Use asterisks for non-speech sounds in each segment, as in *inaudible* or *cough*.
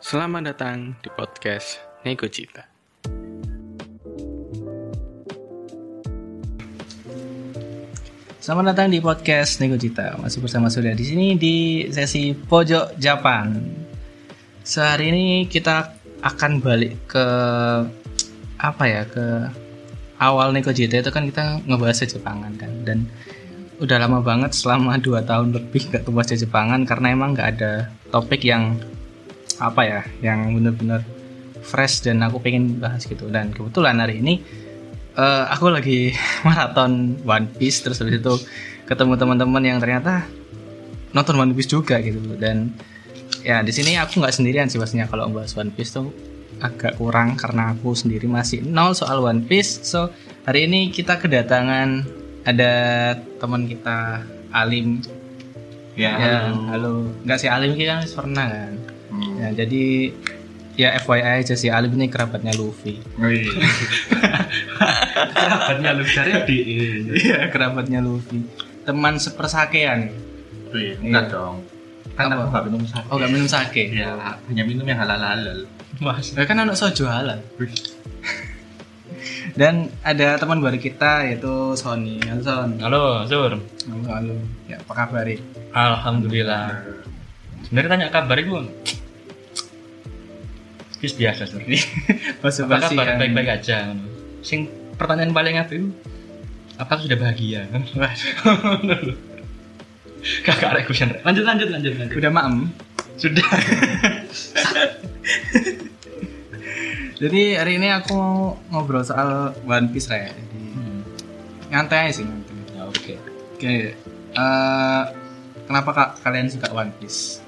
Selamat datang di podcast Nego Cita. Selamat datang di podcast Nego Cita. Masih bersama Surya di sini di sesi pojok Jepang. Sehari ini kita akan balik ke apa ya ke awal Nego Cita itu kan kita ngebahas Jepangan kan dan udah lama banget selama 2 tahun lebih gak ngebahas Jepangan karena emang gak ada topik yang apa ya yang bener-bener fresh dan aku pengen bahas gitu. Dan kebetulan hari ini eh, aku lagi *laughs* maraton One Piece terus habis itu ketemu teman-teman yang ternyata nonton One Piece juga gitu. Dan ya di sini aku nggak sendirian sih pastinya kalau bahas One Piece tuh agak kurang karena aku sendiri masih nol soal One Piece. So hari ini kita kedatangan ada teman kita Alim. Ya, ya halo. nggak sih Alim ini kan pernah kan. Ya jadi ya FYI aja sih Alim ini kerabatnya Luffy Wih. *laughs* Kerabatnya lu dari di Iya, kerabatnya Luffy. Teman sepersakean. Wih, Iya. enggak dong. Kan Apa? aku nggak minum sake. Oh, gak minum sake. Ya, hanya minum yang halal-halal. Mas, kan anak sojo halal. Dan ada teman baru kita yaitu Sony. Halo Son. Halo, Zur. Halo, halo. Ya, apa kabar? Alhamdulillah. Sebenarnya tanya kabar itu Bis biasa, Zur. Basa Apa basi kabar? kan. Baik-baik aja. Sing pertanyaan paling apa itu? Apakah sudah bahagia? *laughs* *laughs* Kakak question. Lanjut, lanjut, lanjut, lanjut. Udah maem. Sudah. *laughs* Jadi hari ini aku mau ngobrol soal One Piece Ray. Jadi Hmm. nyantai sih nyantai. Ya, oke. Oke. eh, kenapa kak kalian suka One Piece?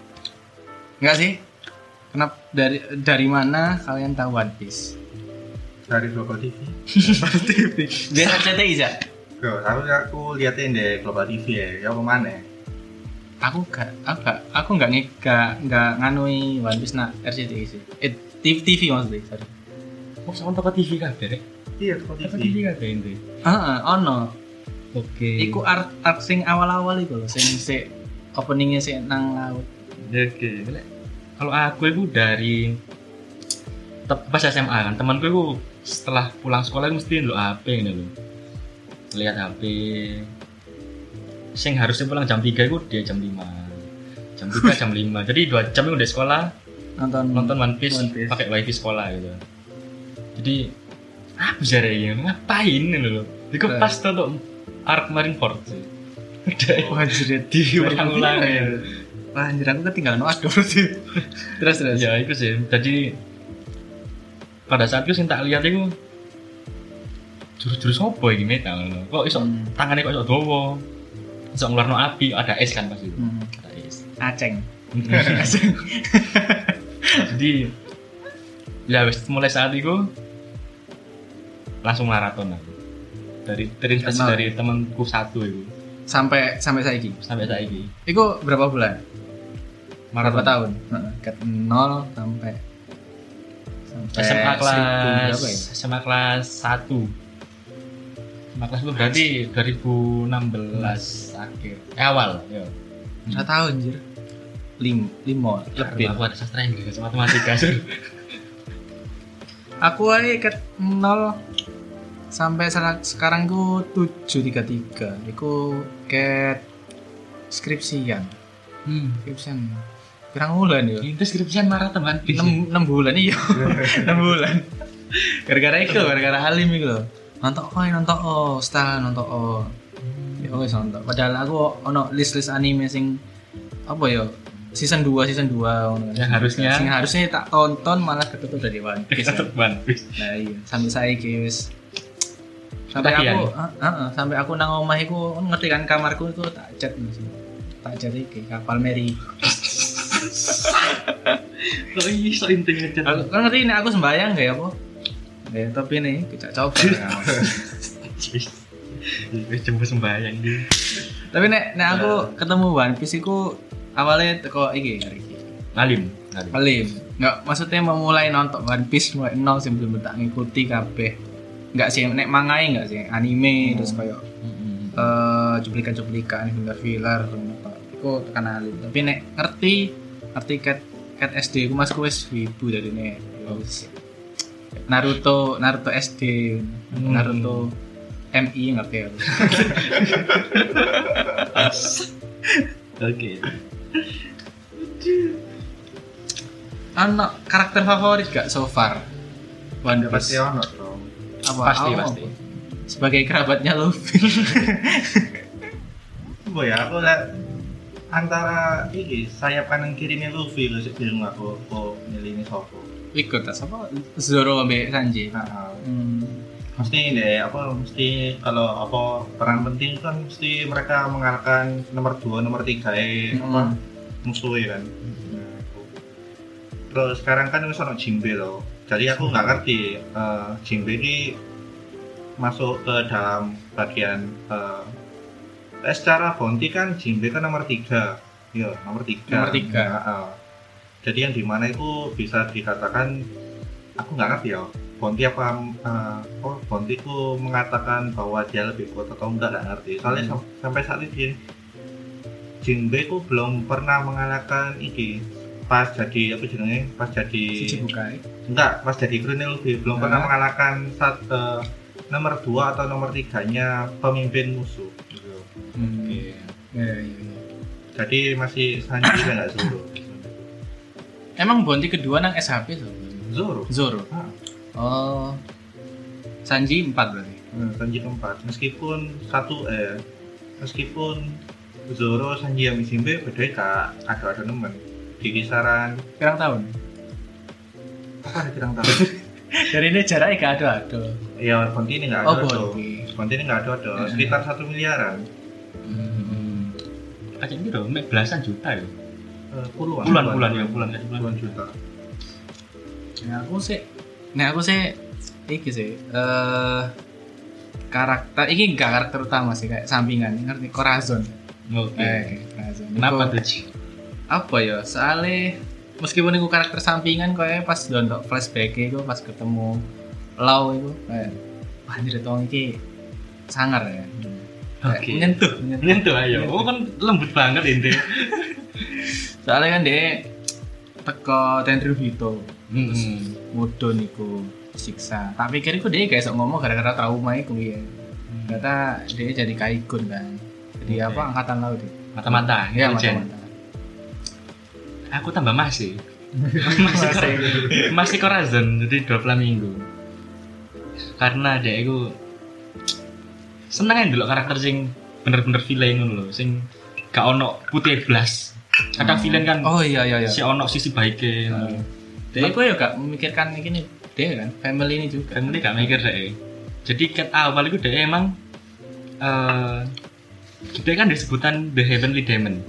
Enggak sih? Kenapa dari dari mana kalian tahu One Piece? Dari Global TV. TV. Biasa CTI aja. Bro, aku aku liatin deh Global TV ya. Ya ke mana? Aku gak, aku gak, aku gak nggak nganui One Piece nak RCTI sih. Eh TV, TV maksudnya. Sorry. Oh, sama tempat TV kabeh. Rek? Iya, Global Tempat TV. TV kabeh itu. Ah, ono. Oke. Iku art art sing awal-awal iku lho, sing si openingnya sih nang laut. Oke. Kalau aku itu dari pas SMA kan temanku itu setelah pulang sekolah itu mesti lo HP lo lihat HP sing harusnya pulang jam 3 itu dia jam 5 jam 3 *laughs* jam 5 jadi dua jam itu udah sekolah Nonton nonton One Piece, One Piece. pakai wifi sekolah gitu. Jadi apa sih ini? Ngapain ini lo itu Nah. pas tuh arc Marineford sih. Udah jadi diulang-ulang ya Wah, anjir aku ketinggalan waktu *laughs* berarti. terus terus. ya itu sih jadi pada saat itu sing tak lihat itu jurus-jurus apa ini metal kok iso Hmm. tangannya kok iso dawa iso ngeluarno api ada es kan pasti Hmm. ada es Aceng. *laughs* jadi ya wis mulai saat itu langsung maraton aku dari terinspirasi dari temanku satu itu Sampai sampai saiki. sampai saat ini Iku berapa bulan? Berapa tahun? Ke nol sampai sampai SMA kelas ya? SMA kelas 1 SMA kelas itu berarti 2016 akhir eh awal ya Nggak tahu anjir. Lim, limo lebih. aku ada sastra Inggris matematika sur *laughs* Aku aja ke nol sampai saat sekarang ku 733. Iku ke skripsian. hmm. Skripsian. Pirang bulan ya? itu skripsian maraton kan? 6, 6 bulan iya. *laughs* 6 bulan. Gara-gara itu gara-gara Halim itu loh. Nonton oh nonton oh style nonton oh. Ya wes nonton. Padahal aku ono list-list anime sing apa ya season 2 season 2 ngono kan. Yang harusnya. sing harusnya tak tonton malah ketutup dari One Piece. One Piece. Nah iya. Sampai saya wis. Sampai aku ah, ah, ah, sampai aku nang omah iku ngerti kan kamarku itu tak cat tak cat iki kapal Mary *laughs* kok iso intinya Aku kan ngerti ini aku sembayang gak ya apa? Ya, tapi nih kita coba. wis jemput sembayang di tapi nek nek aku ketemu One Piece iku awalnya teko iki iki. ngalim Halim. Enggak maksudnya memulai nonton One Piece mulai nol sih belum tak ngikuti kabeh. Enggak sih nek mangai enggak sih anime terus kayak Hmm. eh cuplikan-cuplikan filler-filler iku tekan Halim. Tapi nek ngerti ngerti ket ket SD ku mas wis wibu dari ini Naruto Naruto SD Hmm. Naruto MI ngerti ya *laughs* Oke. Ano karakter favorit gak so far Ya pasti ono dong. apa Pasti, pasti. sebagai kerabatnya Luffy Gue ya aku lihat antara iki sayap kanan kirinya Luffy lu sih bingung aku aku milih ini sopo. ikut tas apa Zoro ambek Sanji Nah, hmm. mesti deh apa mesti kalau apa peran penting kan mesti mereka mengalahkan nomor 2 nomor 3 eh Hmm. apa musuhnya kan Nah, itu. terus sekarang kan wis ono Jinbe loh jadi aku nggak ngerti eh, Jinbe ini masuk ke dalam bagian eh, eh, secara bounty kan Jinbe kan nomor 3 iya nomor 3 Nomor tiga. jadi yang di mana itu bisa dikatakan aku nggak ngerti ya Bonti apa eh, oh Bonti ku mengatakan bahwa dia lebih kuat atau enggak nggak ngerti. Soalnya sam- sampai saat ini Jinbe ku belum pernah mengalahkan iki. Pas jadi apa jenenge pas jadi Siji bukai enggak pas jadi Green Luffy. Belum Nah. pernah mengalahkan saat eh, nomor 2 atau nomor 3 nya pemimpin musuh. Hmm. Oke. ya, ya, ya. jadi masih Sanji dan *coughs* nggak Zoro? Emang Bonti kedua nang SHP tuh Zoro? Zoro? Ah. oh. Sanji 4 berarti? Hmm, Sanji keempat. Meskipun satu eh meskipun Zoro Sanji yang Jinbe beda kak ada ada nemen. Di kisaran pirang tahun? Apa ada kirang tahun? *laughs* Dari ini jaraknya gak ada ada ya Bonti ini oh ada tuh Bonti Bonti ini nggak ada ada sekitar satu miliaran. Kayak gitu dong, mek belasan juta ya. Eh, puluhan Bulan bulan ya, bulan kayak bulan. puluhan juta Nah aku sih, nah aku sih, iki sih, eh karakter, ini enggak karakter utama sih kayak sampingan, ngerti Corazon. Oke. Eh, Corazon. Kenapa tuh? Ci? Apa ya? Soalnya meskipun itu karakter sampingan, kayak pas nonton flashback itu pas ketemu Lau itu, kayak wah anjir tong iki sangar ya. Kayak Oke. Menyentuh, menyentuh. Nyentuh ayo. Oh kan lembut banget ini. *laughs* Soalnya kan dia teko Tenryubito, Hmm. mudun iku siksa. Tak pikir iku dia kayak ngomong gara-gara trauma iku ya. Ternyata dia jadi kaikun kan. Jadi Oke. apa angkatan laut dia. Mata-mata, intelijen. mata-mata. Aku tambah *laughs* masih. masih Masih. Corazon jadi dua minggu. Karena dia itu seneng aja dulu karakter sing bener-bener villain ngono lho, sing gak ono putih blas. Kadang villain kan Oh iya iya iya. si ono sisi baiknya. Nah. Dia gue ya gak memikirkan ini dia kan family ini juga. Kan gak mikir deh. Jadi cat awal itu dia emang eh dia kan disebutan the heavenly demon.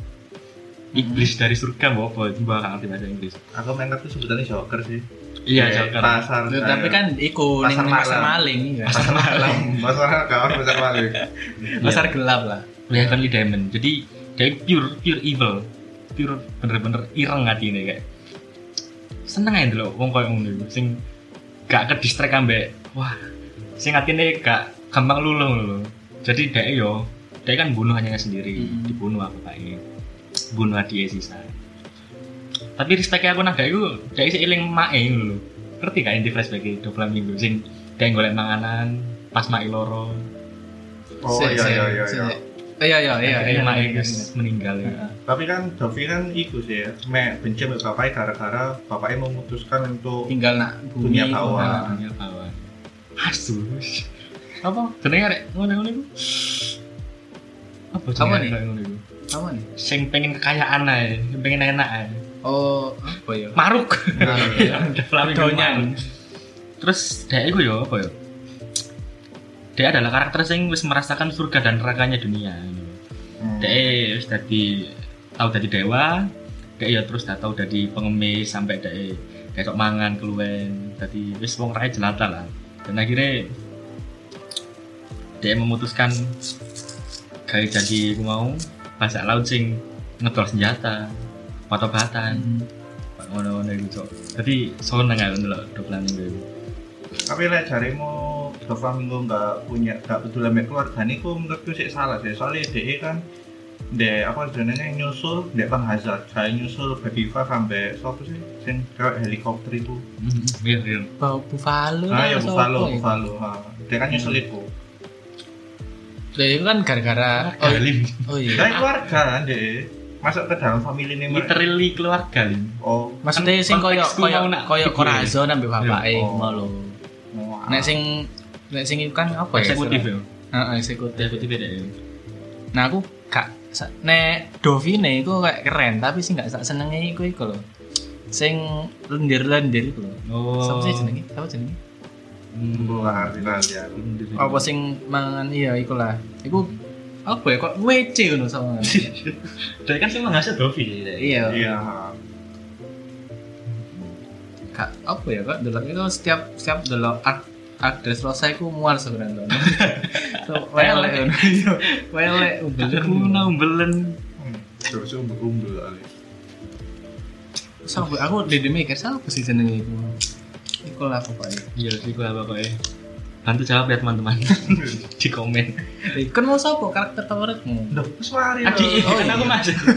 Iblis dari surga mau apa itu bahasa bahasa Inggris. aku main kartu sebutannya Joker sih Iya, Kayak Joker. pasar Loh, tapi kan iku ning Pasar pasar malam. maling ya. pasar malam *laughs* pasar kawan pasar malam Pasar gelap lah. The heavenly demon. Jadi dia pure pure evil. Pure bener-bener ireng hati ini kayak. Seneng aja dulu wong koyo ngono iku sing gak ke distract ambek wah sing atine gak gampang luluh lho. Jadi dia yo dia kan bunuh hanya sendiri, Hmm. dibunuh aku kayak bunuh adik sisa. Tapi respect aku nang gak iku dia isi iling mae lho. Ngerti gak inti flashback itu 20 minggu sing dia golek manganan pas mae loro. oh iya iya iya si- iya Iya iya iya. Akhirnya iya, mae iya, iya. meninggal ya. tapi kan Dovi kan iku sih ya me benci sama bapaknya gara-gara bapaknya memutuskan untuk Tinggal nak bumi Dunia bawah. nah. dunia bawah asus Apa? jenenge arek ngono-ngono iku apa Apa jenenge nih? Apa nih? sing pengen kekayaan ae sing pengen enak ae Oh, apa ya? maruk. Nah, *laughs* iya. Terus dia iku yo apa yo dia adalah karakter sing wis merasakan surga dan nerakanya dunia Hmm. dia wis dadi tahu dadi dewa dia ya terus dah tahu dadi pengemis sampai dia kayak mangan keluwen. Dadi wis wong rakyat jelata lah. Dan akhirnya dia memutuskan kayak jadi mau bahasa laut sing ngedol senjata obat-obatan Hmm. ngono-ngono iku cok jadi seneng aku ndelok doplan minggu iku tapi lah carimu Doflamingo nggak punya nggak peduli sama keluarga ini menurutku sih salah sih soalnya DE kan de apa jenenge nyusul dek Van Hazard saya nyusul Baby Five sampai siapa sih sing kayak helikopter itu Hmm, Iya, iya. Bau Buffalo. ah ya Buffalo? Buffalo ha. dia kan nyusul itu Lah itu kan gara-gara oh, oh iya. dari keluarga kan deh masuk ke dalam family ini mereka Literally keluarga lim. oh Maksudnya sing koyo koyo mau nak koyo video Corazon ambek bapake Oh. ngono lho. wah. Nek sing nek sing kan apa ya? Eksekutif ya. Heeh, eksekutif. Eksekutif beda ya. Nah aku gak nek Dovine iku kayak keren tapi sih gak sak senenge iku iku lho. Sing lendir-lendir iku lho. Oh. Siapa sih jenenge? Siapa jenenge? Hmm. Wah, ngerti lah ya. Apa sing mangan iya iku lah. Iku apa ya kok WC ngono sama. *laughs* Dia kan sih ngasih Dovi. Iya. Iya. Kak, apa ya kak delok itu setiap setiap delok art art Dressrosa iku mual sebenarnya. *laughs* so, wele iya, *laughs* wele umbelen. Aku umbelen. Hmm, Terus umbel-umbel kali. Sampai aku dede mikir siapa sih jenenge iku. Iku lah pokoknya. Iya sih gua pokoknya. Bantu jawab ya teman-teman *laughs* di komen. Eh, Kan mau siapa karakter favoritmu? Duh, wis mari. Adi, loh. kan aku masuk. *laughs*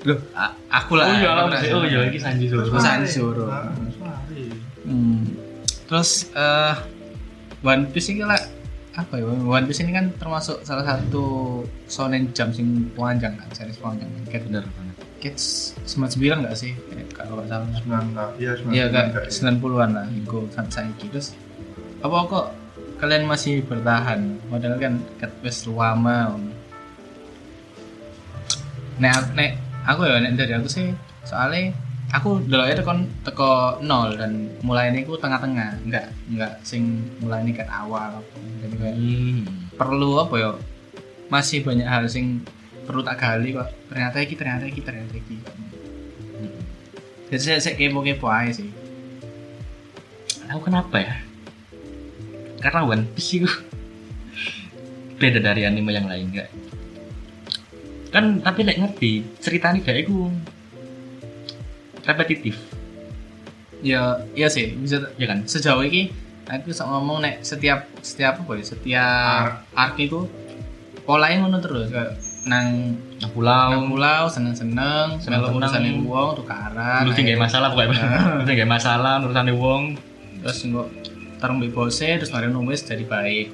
Loh, a- aku lah. Oh iya, aku oh iya, oh iya, ini Sanji. Masa mari. disuruh. Ah. Hmm. Terus eh One Piece ini lah apa ya? One Piece ini kan termasuk salah satu shonen jump sing panjang kan, series panjang. Kayak Bener banget. Kids 99 nggak sih? Kalau nggak salah. Sembilan lah. Iya, sembilan. Iya ya. 90-an lah, Iku sampai. Terus apa kok kalian masih bertahan? Padahal kan ket wis lama. Nek aku, nek aku ya nek dari aku sih soalnya aku dulu itu kon teko nol dan mulai ini aku tengah-tengah, enggak enggak sing mulai ini kan awal. Jadi kayak Hmm. perlu apa ya? Masih banyak hal sing perlu tak gali kok. Ternyata iki ternyata iki ternyata iki. Jadi saya, saya kepo-kepo aja sih. Aku kenapa ya? Karena One Piece itu beda dari anime yang lain enggak? Kan tapi lek ngerti ceritanya kayak itu repetitif, Ya, iya sih, bisa ya kan? sejauh ini aku bisa ngomong nek setiap setiap apa ya setiap arc. itu polanya ngono terus kayak nang Nah, pulau, nang pulau seneng seneng melu urusan wong tukaran nurusin gak akhirnya- masalah pokoknya, *laughs* nurusin gak masalah, nurusan wong, terus nggak tarung mbek bose terus mari nulis jadi baik.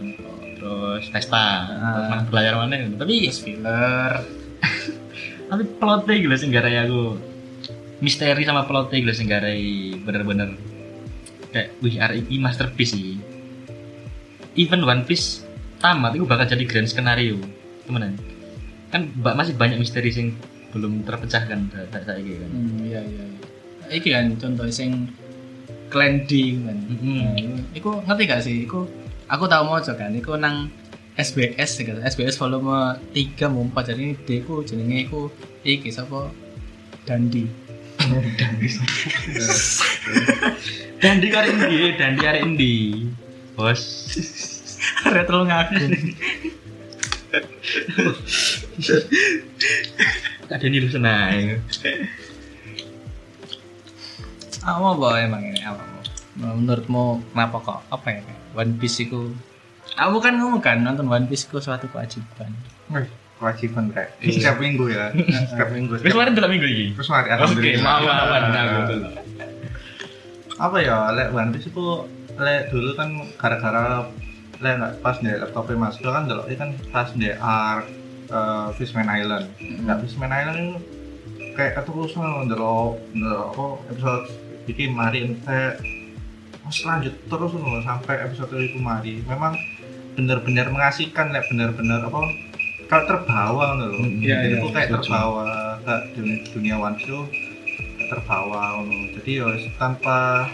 Terus pesta, mana belajar mana, tapi terus filler. *laughs* Tapi plotnya gila sih gara aku. Misteri sama plotnya gila sih gara bener-bener. Kayak wih RI masterpiece sih. Even One Piece tamat itu bakal jadi grand skenario. Temenan kan? Ba- masih banyak misteri sing belum terpecahkan saat saya kan? Hmm, iya iya iya. iki kan contoh sing cleansing kan Mm-mm. Nah, iku- ngerti gak sih? Iku aku tahu mau kan iku nang SBS gitu. SBS volume 3 mau 4 jadi dia iku jenenge iku iki sapa? Dandi. Dan di kari endi dan di kari endi bos. Retro ngaku ada nih lu senang apa apa emang ini apa menurutmu kenapa kok apa ya One Piece iku aku kan ngomong kan nonton One Piece iku suatu kewajiban Wih, kewajiban rek. Setiap minggu ya. *laughs* Setiap minggu. wis kemarin dalam minggu ini Terus mari oke alhamdulillah. mau awan aku apa ya lek One Piece itu lek dulu kan gara-gara lek nggak pas di laptopnya mas kan dulu kan pas di arc eh, Fishman Island nah Fishman Island itu kayak keterusan dulu dulu apa episode bikin mari ente mas lanjut terus loh sampai episode itu mari memang benar-benar mengasihkan lek benar-benar apa kalau terbawa loh Iya, jadi iya, aku kayak setuju. terbawa ke dunia, dunia One tuh terbawa ngono. Jadi ya wis tanpa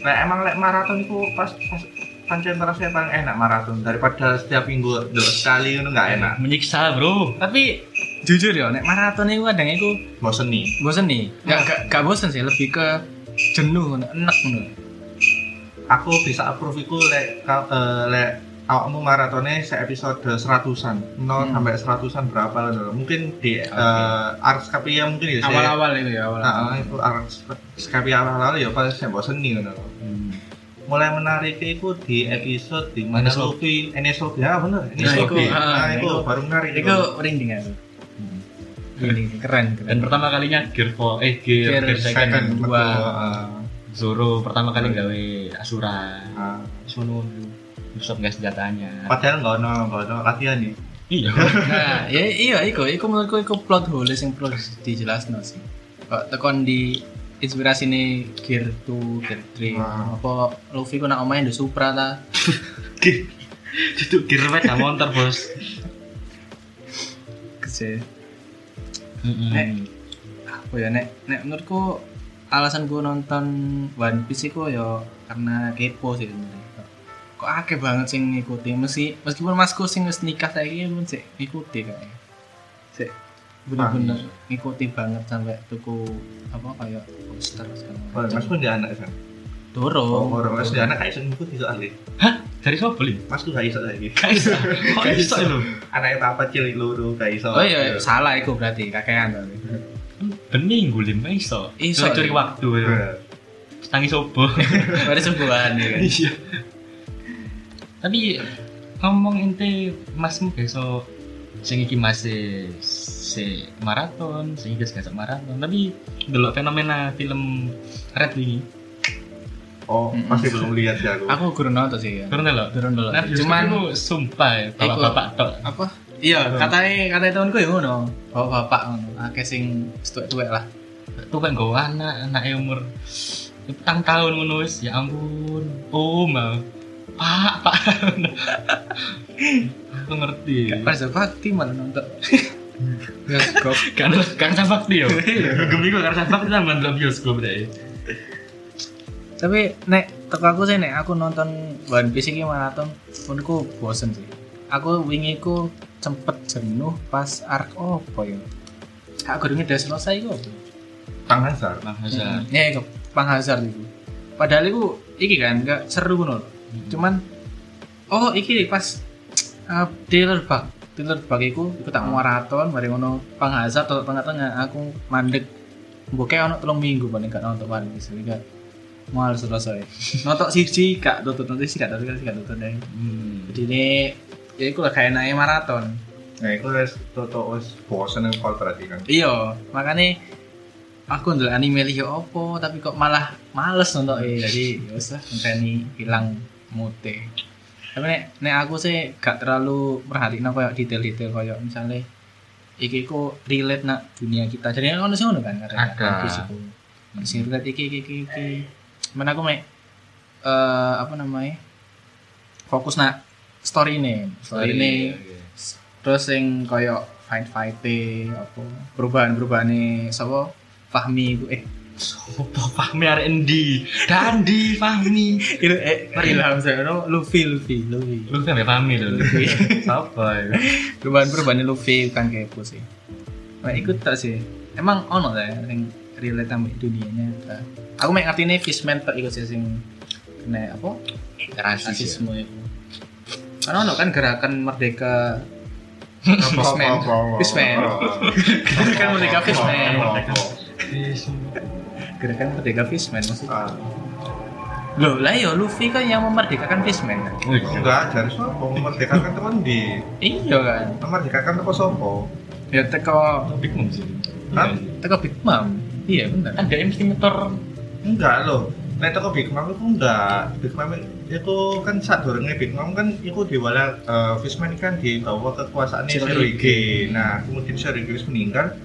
lek emang lek maraton itu pas pas pancen rasanya paling enak maraton daripada setiap minggu dulu sekali itu nggak enak. menyiksa bro tapi jujur ya nek maraton iku kadang iku Bosen nih. bosen nih gak, gak, gak bosen sih lebih ke jenuh enek ngono Aku bisa approve itu lek eh, lek awakmu maratonnya se episode seratusan nol Hmm. sampai seratusan berapa lho. mungkin di Oke. eh, arc Scapia mungkin ya awal-awal itu ya awal Nah, itu arc Scapia awal-awal ya pas saya bosen nih ngono. mulai menarik itu di episode di mana Luffy Enes Luffy ya bener Enes Nah, iku, ah, nah itu iku- baru menarik itu merinding aku Ini keren dan keren. pertama kalinya Gear 4 eh Gear, Gear Gear second, Second, betul. Dua. ah, Zoro pertama kali gawe Asura ah. Sono Yusuf nggak senjatanya Padahal nggak ono nggak ono latihan nih. iya *laughs* Nah, ya iya iku, iku menurutku iku plot hole sing perlu dijelasno sih. Kok tekon di inspirasi nih Gear 2, Gear 3, Ah. apa Luffy ku nak omain di Supra ta? itu Gear sepeda motor bos Kece. Mm-mm. Nek. Apa ya nek nek menurutku alasan gue nonton One Piece iku ya karena kepo sih sebenarnya. Kok- akeh banget sing ngikuti meski meskipun masku sing wis nikah saiki pun sih ngikuti kayaknya. Sih bener-bener ngikuti banget sampai tuku apa kayak poster segala macam. Mas pun dia anak kan. Oh, Dorong. orang mas dia anak iso ngikut iso ahli. hah dari siapa beli Mas tuh gak iso lagi. Gak iso *laughs* kok iso lho Anaknya papa cilik luru gak iso. Oh iya, salah iku berarti kakean berarti. bening gulim gak iso Iso, curi waktu ya. Iya. tangi sobo Berarti *laughs* sebuahan ya kan. iya tapi ngomong ente masmu besok sing iki masih si maraton sing iki gak maraton tapi delok fenomena film Red ini Oh, Mm-mm. masih belum lihat sih aku. Aku kurang nonton sih ya. karena delok Kurang nonton. nah Cuman Cuman sumpah ya, bapak-bapak tok. apa? Iya, katanya katanya temanku ya ngono. Bapak bapak ngono. Akeh sing tuwek-tuwek lah. Tuh kan gak anak, anaknya umur petang tahun ngono wis. Ya ampun. Oh, mau. Pak, pak. *laughs* Aku ngerti. Pas bakti malah nonton. Bioskop. Kan kan bakti yo. Gemi kok karena bakti tambah bioskop deh. Tapi nek teko aku sih nek aku nonton One Piece iki maraton menurutku bosen sih. Aku wingi ku sempet jenuh pas arc apa ya? Kak gurunge udah selesai kok. Kang Hazard. Bang Hazard. Ya, iku Pang Hazard itu. Padahal itu iki kan enggak seru ngono. lho. Cuman oh iki pas uh, dealer bug. Dealer bug iku iku tak maraton mari ngono Pang Hazard atau tengah-tengah aku mandek. Mbok ono telung minggu paling gak nonton One Piece gak mual selesai. Nonton siji gak nonton nonton siji gak nonton siji gak nonton deh. Hmm. Jadi ini ya lah kayak naik maraton. Nah, itu wis toto wis bosen yang kol berarti kan. Iya, makanya aku ndelok anime liya opo tapi kok malah males nonton eh jadi ya wis lah ngenteni hilang mute. Tapi nek nek aku sih gak terlalu merhatiin kayak detail-detail kayak misalnya iki ku relate nak dunia kita. Jadi ono sing ngono kan karena Ada. Sing relate iki iki iki. iki. Mana aku mek eh apa namanya? Fokus nak story ini, story ini. terus sing koyo fight fight apa? Perubahan perubahan sapa? Fahmi iku. Eh Sopo Fahmi? R&D. Dandi Fahmi. *laughs* itu eh Ilham saya no Luffy Luffy Luffy. Lu kan ya Fahmi lho. Siapa *laughs* ya? perubahan perubahan Luffy kan kepo sih. Nah ikut tak sih. Emang ono lah ya yang relate sama dunianya ta. aku mek ngerti nih fishman tak ikut sih sing kena apa Rasis. ya. rasisme itu kan ono kan gerakan merdeka Fishman. Fishman. apa, apa. Kan Merdeka Fishman. gerakan merdeka fishman maksudnya Ah, loh lah ya Luffy kan yang memerdekakan fishman iya. Enggak, dari sopo memerdekakan teman di iya kan memerdekakan toko sopo. ya teko Big Mom sih. Hah? teko Big Mom iya benar Kan dia mesti nyetor Enggak loh. Nek toko Big Mom itu enggak. Big Mom itu kan saat dorongnya Big Mom kan itu diwala eh, Fishman kan dibawa kekuasaannya. Shirohige. Nah, kemudian Shirohige wis meninggal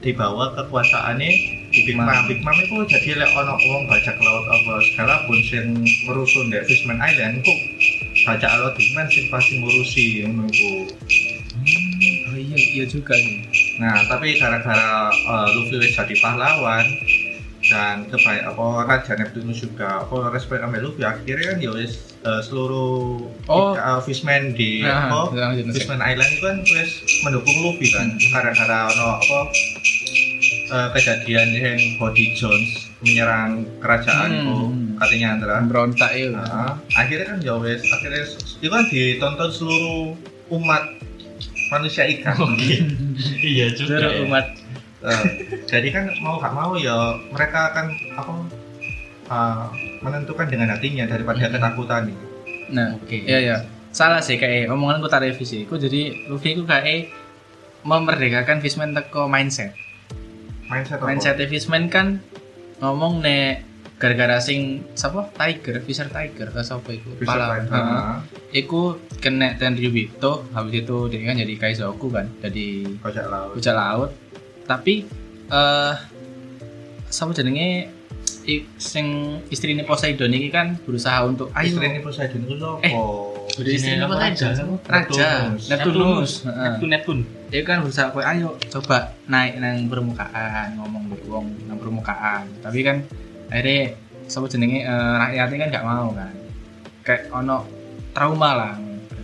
dibawa kekuasaannya Big Mom. Big Mom itu jadi lek ono wong bajak laut apa segala pun sing merusun dari Fishman Island kok bajak laut Big Mom sing pasti ngurusi ngono iku. oh iya iya juga sih Nah, tapi gara-gara uh, Luffy wis jadi pahlawan dan kebaik apa Raja Neptunus juga apa respect sama Luffy akhirnya kan ya wis uh, seluruh Oh. uh, fishman di Nah, apa. Fishman Island itu kan wis mendukung Luffy kan gara-gara ono apa uh, kejadian yang Body Jones menyerang kerajaan Hmm. itu katanya antara berontak ya Nah, akhirnya kan ya wis akhirnya itu kan ditonton seluruh umat manusia ikan Iya juga. Seluruh ya. umat Eh, jadi kan mau gak mau ya mereka akan apa eh, menentukan dengan hatinya daripada ketakutan nih. nah Oke. iya iya salah sih kayak omongan gue tak revisi gue jadi Luffy gue kayak memerdekakan Fishman teko mindset. mindset apa? Mindset Fishman kan ngomong nek gara-gara sing sapa Tiger, Fisher Tiger atau sapa iku? bisa Pahlawan. main. Heeh. Iku kena Tenryubito, habis itu dia kan jadi Kaizoku kan, jadi bajak laut bajak laut. Tapi eh sapa jenenge i- sing istrine Poseidon iki kan berusaha untuk ayo istri ini Poseidon itu apa? Eh, Udah istrine apa, Raja? Raja, Neptunus. Neptun Neptun. Dia kan berusaha kowe ayo coba naik nang permukaan, ngomong mbek wong nang permukaan. Tapi kan akhirnya sapa jenenge eh, rakyatnya kan gak mau kan. Kayak ono trauma lah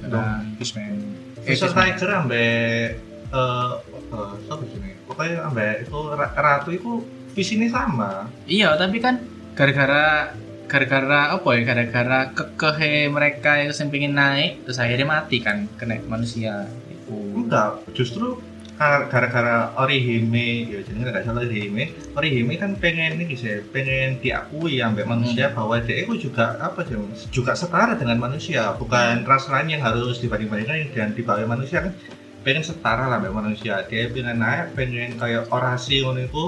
gara Fishman. Fisher. Tiger ambek eh eh siapa sih? Pokoknya ambek itu ra- ratu itu visinya sama. Iya, tapi kan gara-gara gara-gara apa ya? Gara-gara kekehe mereka yang pengen naik terus akhirnya mati kan kena manusia itu. Enggak, justru gara-gara Orihime, ya jenenge nggak salah Orihime, Orihime kan pengen ini sih, pengen diakui ambek manusia bahwa dia itu juga apa sih, juga setara dengan manusia, bukan ras lain yang harus dibanding-bandingkan dengan di bawah manusia kan. Pengen setara lah ambek manusia. Dia pengen naik, pengen kayak orasi ngono itu.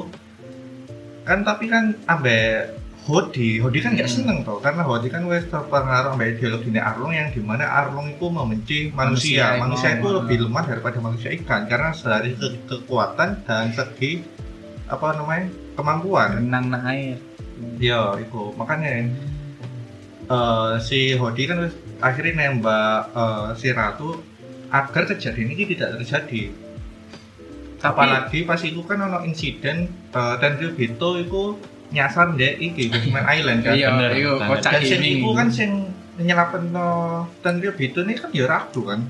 Kan tapi kan ambek Hodi, Hodi kan nggak Hmm. seneng toh, karena Hodi kan wes terpengaruh ambek ideologi Arlong yang di mana Arlong itu membenci manusia, Manusia, manusia, itu lebih lemah daripada manusia ikan karena dari ke- kekuatan dan segi apa namanya kemampuan. Renang nang air. Ya itu makanya eh, si Hodi kan wes akhirnya nembak eh, si Ratu agar kejadian ini tidak terjadi. Tapi Apalagi pas itu kan ono insiden uh, Tenryubito itu nyasar deh iki Fishman Island kan. iya, banget. kocak Dan sing iku kan sing nyelapen no Tenryubito ini kan ya Ratu kan.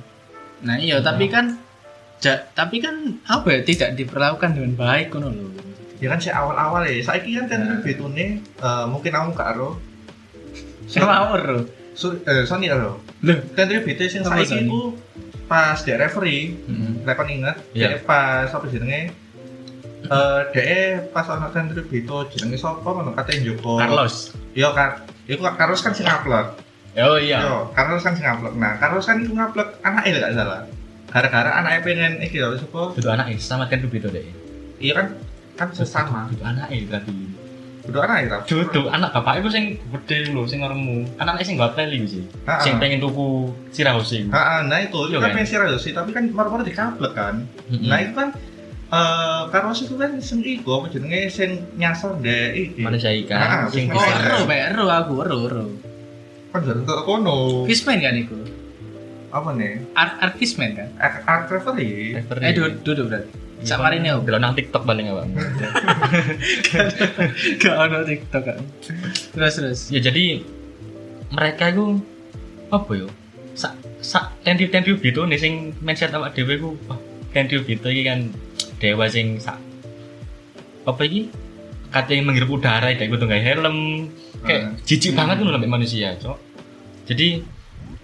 Nah iya, tapi kan ja- tapi kan apa ya tidak diperlakukan dengan baik ngono lho. Ya kan si awal-awal ya. Saiki kan Tenryubito ini eh, mungkin kamu gak ero. Ngawur lho. Su- eh, Sony ero. Loh. Tenryubito sing Apa saiki Sony? iku pas dia referee, Heeh. lek kon inget, Iya. dia pas apa jenenge eh dia pas ono Tenryubito jenenge sapa ngono katanya Joko. Carlos. Yo kan. Iku Carlos kan sing upload. Oh iya. Yo, Carlos kan sing ngupload. Nah, Carlos kan itu ngupload anaknya gak salah. Gara-gara anaknya pengen iki lho sapa? Itu anaknya sama kan Rubito deh. Iya kan kan sesama. Itu anaknya berarti. Udah anaknya tau. Jodoh anak bapak itu sing gede lho, sing ngaremu. Anaknya sing gak peli sih. Ha-ha. Sing pengen tuku sirahosi. Ah, ah, nah itu, itu Iya kan kan? pengen sih, tapi kan baru-baru dikupload kan. Mm-mm. Nah itu kan eh Carlos itu kan sing iku apa jenenge sing nyasar deh iki. manusia Ah, ikan sing ero, ero aku, ero, ero. Kan dari ke kono. Fishman kan iku. Apa nih? Art, art Fishman kan? Art, art referee. Eh, duduk, duduk berarti. Sak marine aku. Delok nang TikTok paling apa. *laughs* Gak ono TikTok kan. Terus terus. ya jadi mereka itu apa yo? Sak sak tentu tentu gitu nih sing mindset awak dhewe ku wah tentu gitu iki kan dewa sing sak apa iki katanya menghirup udara kayak gitu nggak helm kayak Hmm. jijik banget tuh sampai manusia cok jadi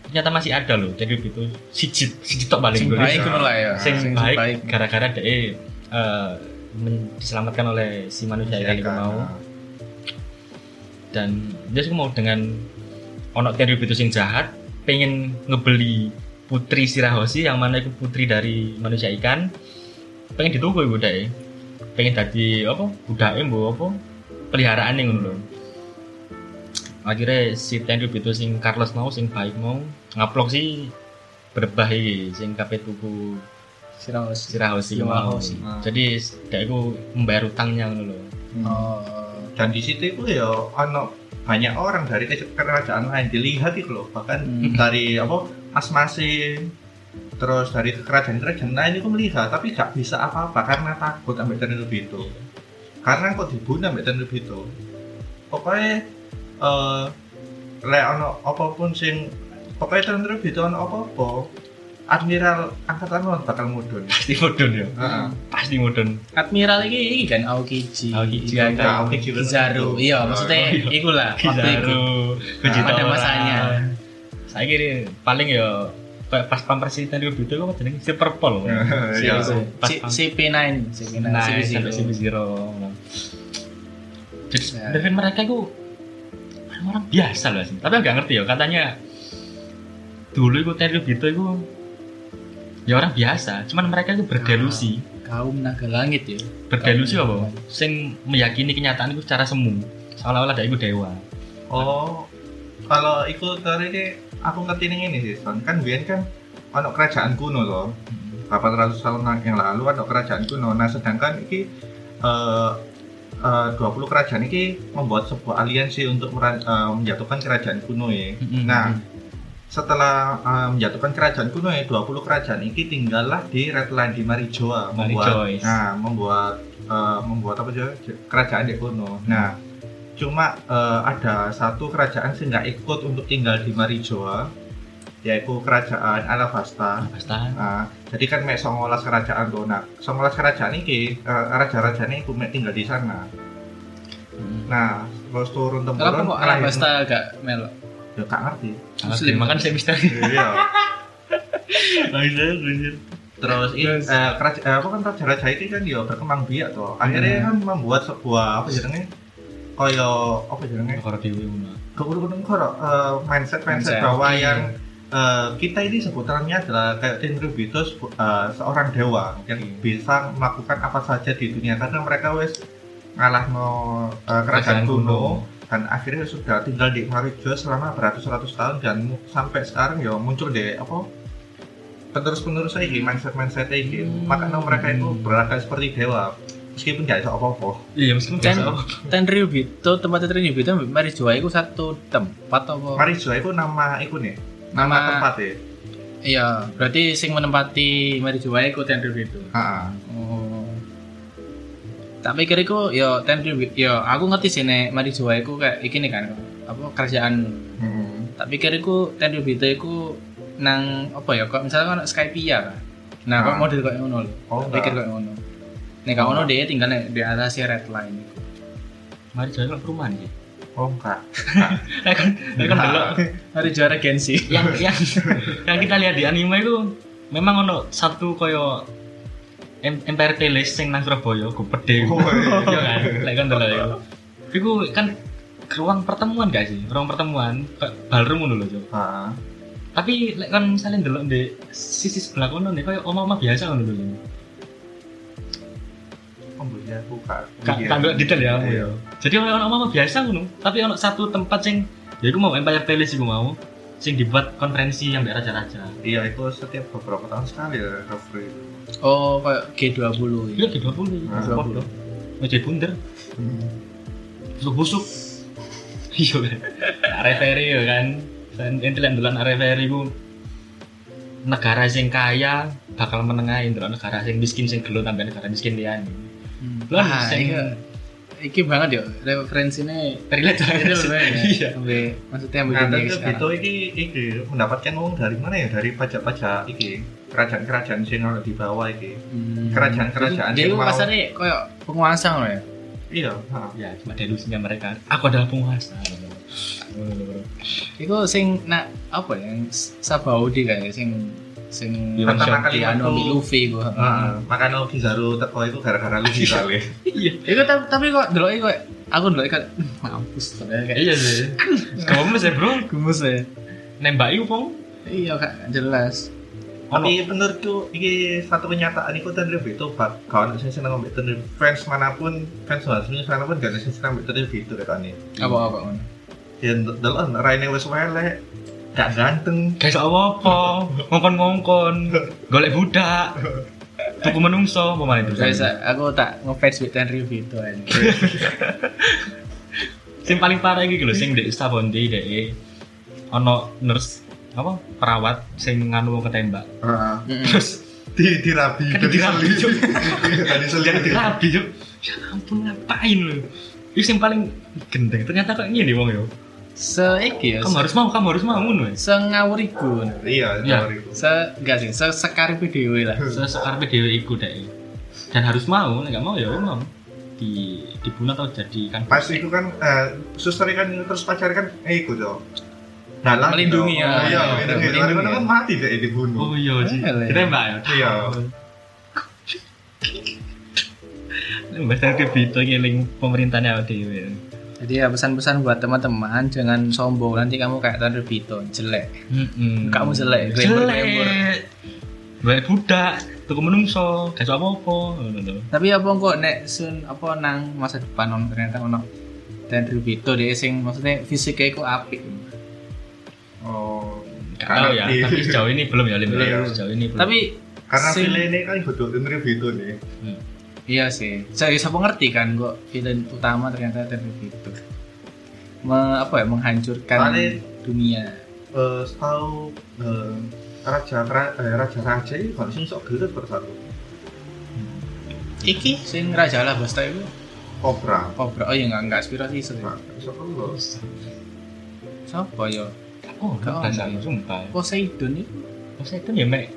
ternyata masih ada loh jadi gitu siji siji tok paling Sing gue. baik lah ya. sing Sing baik gara-gara dia eh, men- diselamatkan oleh si manusia yang kan, mau ah. dan dia sih mau dengan ono Tenryu itu sing jahat pengen ngebeli putri Sirahoshi yang mana itu putri dari manusia ikan pengen ditunggu ibu deh pengen tadi apa budaknya bu apa peliharaan yang loh akhirnya si Tenryu itu sing Carlos mau sing baik mau ngaplok sih berbah iki sing kape tuku Siraos. Sirahoshi mau Sirahoshi. Ah. jadi dia itu membayar utangnya ngono loh Oh. Dan di situ itu ya ono banyak orang dari ke- kerajaan lain dilihat itu loh bahkan Hmm. dari apa Asmasin terus dari kerajaan-kerajaan lain itu melihat tapi gak bisa apa-apa karena takut ambil Tenryubito karena kok dibunuh ambil Tenryubito pokoknya eh lek ono apa pun sing pokoknya Tenryubito ono apa-apa Admiral Angkatan Laut bakal mudun pasti modern ya Heeh. pasti modern Admiral iki iki kan Aokiji. Aokiji, Iya, kan. Aokiji Kizaru. itu. Iya, maksudnya oh, iya. iku lah. Kizaru, pada masanya. Saya kira paling ya pas pampers si Tenryu itu apa jenenge Super Pole. Si, *laughs* Iya. si, Pas si, pam- CP9, CP9, Nah, CP0. sampai CP Zero. Jadi Ya. dari mereka itu orang biasa loh sih. Tapi nggak ngerti ya katanya dulu itu Tenryu itu itu ya orang biasa cuman mereka itu berdelusi kaum naga langit ya berdelusi apa sing meyakini kenyataan itu secara semu seolah-olah dia itu dewa Oh, kalau ikut ini aku ngerti ini sih, Son. kan biar kan ono kerajaan kuno loh. 800 tahun yang lalu ada kerajaan kuno. Nah, sedangkan ini eh, eh, 20 kerajaan ini membuat sebuah aliansi untuk eh, menjatuhkan kerajaan kuno ya. Nah, setelah eh, menjatuhkan kerajaan kuno ya 20 kerajaan ini tinggallah di Red Line di Marijoa membuat Marijois. nah membuat eh, membuat apa aja kerajaan di kuno. Nah, cuma eh, ada satu kerajaan sih nggak ikut untuk tinggal di Marijoa yaitu kerajaan Alabasta. pasti Nah, jadi kan mek 19 kerajaan tuh. Nah, 19 kerajaan ini eh, raja-raja ini mek tinggal di sana. Nah, terus turun temurun kenapa kok Alabasta agak melok Ya gak ngerti. Muslim. makan saya misteri Iya. *laughs* Terus Terus ini Terus? eh, keraja- eh, apa kan raja-raja ini kan dia berkembang biak tuh. Akhirnya kan membuat sebuah apa jenenge kaya apa jenenge Karo dewe ngono. keurun karo eh, mindset mindset Mindset. bahwa Iya. yang eh, kita ini sebutannya adalah kayak Tenryubito sebu- eh, seorang dewa yang bisa melakukan apa saja di dunia karena mereka wes ngalah no eh, kerajaan kuno dan akhirnya sudah tinggal di Marijo selama beratus-ratus tahun dan sampai sekarang ya muncul deh apa penerus-penerus lagi mindset-mindset lagi Hmm. makanya mereka itu beragam seperti dewa meskipun gak bisa apa-apa. Iya, meskipun Kan biasa. Tenryubito tempat Tenryubito Marijoa itu satu tempat apa? Marijo itu nama itu nih. Nama Nama- tempat ya. Iya berarti sing menempati Marijoa itu Tenryubito Ha-ha. Oh. Tak pikir iku ya Tenryubito ya aku ngerti sih nek Marijoa iku kayak iki nih kan apa kerajaan. Mm-mm. tak pikir iku Tenryubito iku nang apa ya kok misalnya kan Skypia kan nah kok model kayak ngono lho. Oh, pikir kayak ngono nek gak ngono dia tinggal nek di atas red line Mari jalan ke perumahan sih. Oh enggak. Nah kan, nah kan delok Marijoa Regency yang *laughs* yang yang kita lihat di anime itu memang ono satu koyo Empire Palace sing nang Surabaya gede. Oh, iya. Iya *laughs* kan? Lek kan delok ya. Iku kan ruang pertemuan gak sih? Ruang pertemuan ballroom ngono lho, Cok. Ha. Tapi lek kan saling delok di sisi sebelah kono nih koyo omah-omah biasa ngono lho. Oh iya buka. Gak Iya. gak ndelok detail ya. Iya. Iya. Jadi ono omah-omah biasa ngono, tapi ono satu tempat sing ya iku mau Empire Palace iku mau sing dibuat konferensi yang dari raja-raja. Iya itu setiap beberapa tahun sekali ya itu. oh kayak G20 Iya ya. di 20 Nah, Podo. Meja bunder. busuk busuk iya kan referi ya kan dan yang duluan referi ku negara sing kaya bakal menengahin terus negara sing miskin sing gelut tambah negara miskin dia Lah, Ah, sing- iki banget ya referensinya relate ya. iya Sampai- maksudnya Nah, begini tapi sekarang. itu iki iki mendapatkan uang dari mana ya? Dari pajak-pajak iki. Kerajaan-kerajaan sing ono di bawah iki. Hmm. Kerajaan-kerajaan itu mau- pasarnya kayak penguasa loh ya. Iya, ya cuma delusinya mereka aku adalah penguasa Iku sing nak apa ya yang Sabaudi kayak sing sing Di Peternakan di itu- anu ambil Luffy gua. Heeh, makanya Kizaru teko itu gara-gara lu kali. iya Iku tapi, tapi kok delok iku kayak aku delok iku kayak, "Hmm, mampus kayak iya sih kamu sih bro gemes ya. nembak itu pong Iya kak jelas. Tapi menurutku ini satu kenyataan itu Tenryub itu bak kawan saya senang ambil Tenryub fans mana pun fans mana pun mana pun gak ada yang senang ambil Tenryub itu ini. Apa apa ngono. Ya delok Raine wis welek, gak ganteng. guys apa ngongkon ngongkon golek budak. Tuku menungso apa itu Guys, aku tak ngefans with Tenryu itu aja. *laughs* sing paling parah iki lho sing ndek Sabonde dek ono nurse apa? Perawat sing nganu ketembak. Heeh. terus Di dirabi, kan dirabi Cuk. *laughs* Tadi jadi dirabi Cuk. ya ampun ngapain lu itu sing paling gendeng ternyata kok ngene wong yo Seiki ya. kamu harus mau kamu harus mau ngono ya Sengawur iku. Iya, Iya. sorry. Se enggak sih, se sekar video lah. *laughs* sekarang dhewe iku dek dan harus mau nek gak mau ya mau di dibunuh atau jadikan Pas itu kan eh, suster kan terus pacar kan eh ikut dong. Dalang Melindungi, ya. Iya, Iya, melindungi. kan ya. mati deh dibunuh. oh iya sih ditembak ya Iya. Mbak Tengke Bito ngiling pemerintahnya awake dhewe. Jadi ya pesan-pesan buat teman-teman jangan sombong nanti kamu kayak Tanru Bito jelek. Heeh. Kamu jelek. Jelek. Baik budak, tuku menungso, gak apa-apa. Tapi apa kok nek sun apa nang masa depan on ternyata ono Daniel Vito dia sing maksudnya fisiknya iku apik. Oh, Gak tahu ya, tapi sejauh ini belum ya. Iya. Sejauh ini belum. Tapi karena sing- ini kan interview itu nih. Hmm. Iya sih. Saya siapa ngerti kan kok villain utama ternyata Daniel Vito. Me, apa ya menghancurkan Soalnya- dunia. Eh, setahu eh, raja Ra- eh, raja raja ini kalau sing sok gelut bersatu. Iki sing Raja lah Basta itu Cobra. Cobra. Oh iya enggak enggak aspirasi itu. Nah, sok gelut. Siapa ya? Oh, Gak gak ono. ono sumpah. Poseidon itu. Oh, saya itu ya, Mek.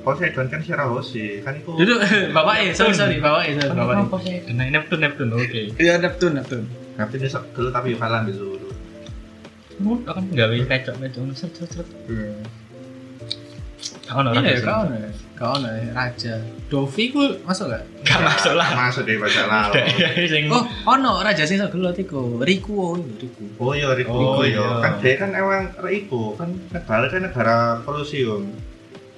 Poseidon kan Shirahoshi kan itu Duduk *laughs* bapak eh sorry sorry bapak eh sorry bapak. Apa sih? Nah, Neptune, Neptune, oke. Iya Neptune Neptune. nanti dia sok gelut tapi kalah disuruh. Mudah kan gawe pecok-pecok set set set. Ono ora Iya bisa. kau nih kau nih Raja. Dovi ku masuk gak? Gak masuk lah. Masuk deh baca lalu. *laughs* Sing Oh, ono raja sing sok gelut iku. Rikuo iku, Riku. Oh iya, Riku Oh, iya. iya. Kan dia kan emang Riku kan negara kan negara Colosseum.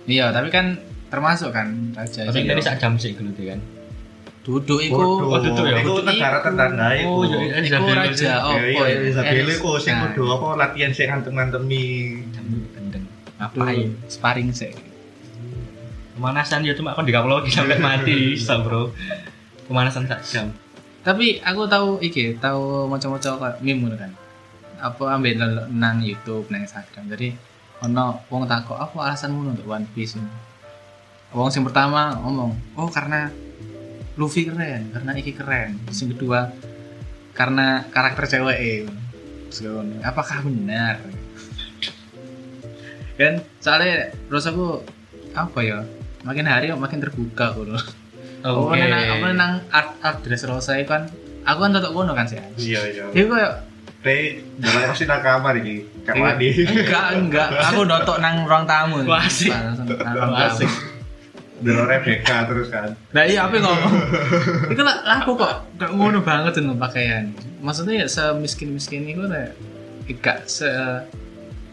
Iya, tapi kan termasuk kan raja. Tapi Iya. tadi sak jam sih gelut kan. duduk iku. Oh, itu ya. Itu negara tetangga itu. Oh, iya, iya. Iku raja. Oh, iya, oh, iya, Isabel iku sing Nah, kudu apa latihan sing ngantem-ngantemi. Gendeng. dulu Ngapain? Sparring sih. Pemanasan ya cuma kan digaploki sampai mati, *laughs* so, Bro. Pemanasan sak jam. Tapi aku tahu iki, tahu macam-macam kayak meme kan. Apa ambil nang YouTube, nang Instagram. Jadi ono wong takok apa alasanmu untuk One Piece ini? Wong sing pertama ngomong, "Oh, karena Luffy keren, karena iki keren." Yang kedua, karena karakter cewek ngomong, apakah benar? *laughs* kan soalnya terus aku apa ya makin hari makin terbuka gitu Oke. nang apa nang art art dress Rosa itu kan aku kan tetep kono kan sih. Iya, iya. Kayak Teh dalam pasti nang kamar iki. Kayak Iya. mandi. enggak enggak aku notok nang ruang tamu. Wah, asik. Asik. Dulu Rebecca terus kan. Nah iya apa ngomong? *laughs* itu lah lah, aku kok gak ngono banget tuh pakaian. Maksudnya ya semiskin miskin itu kayak gak se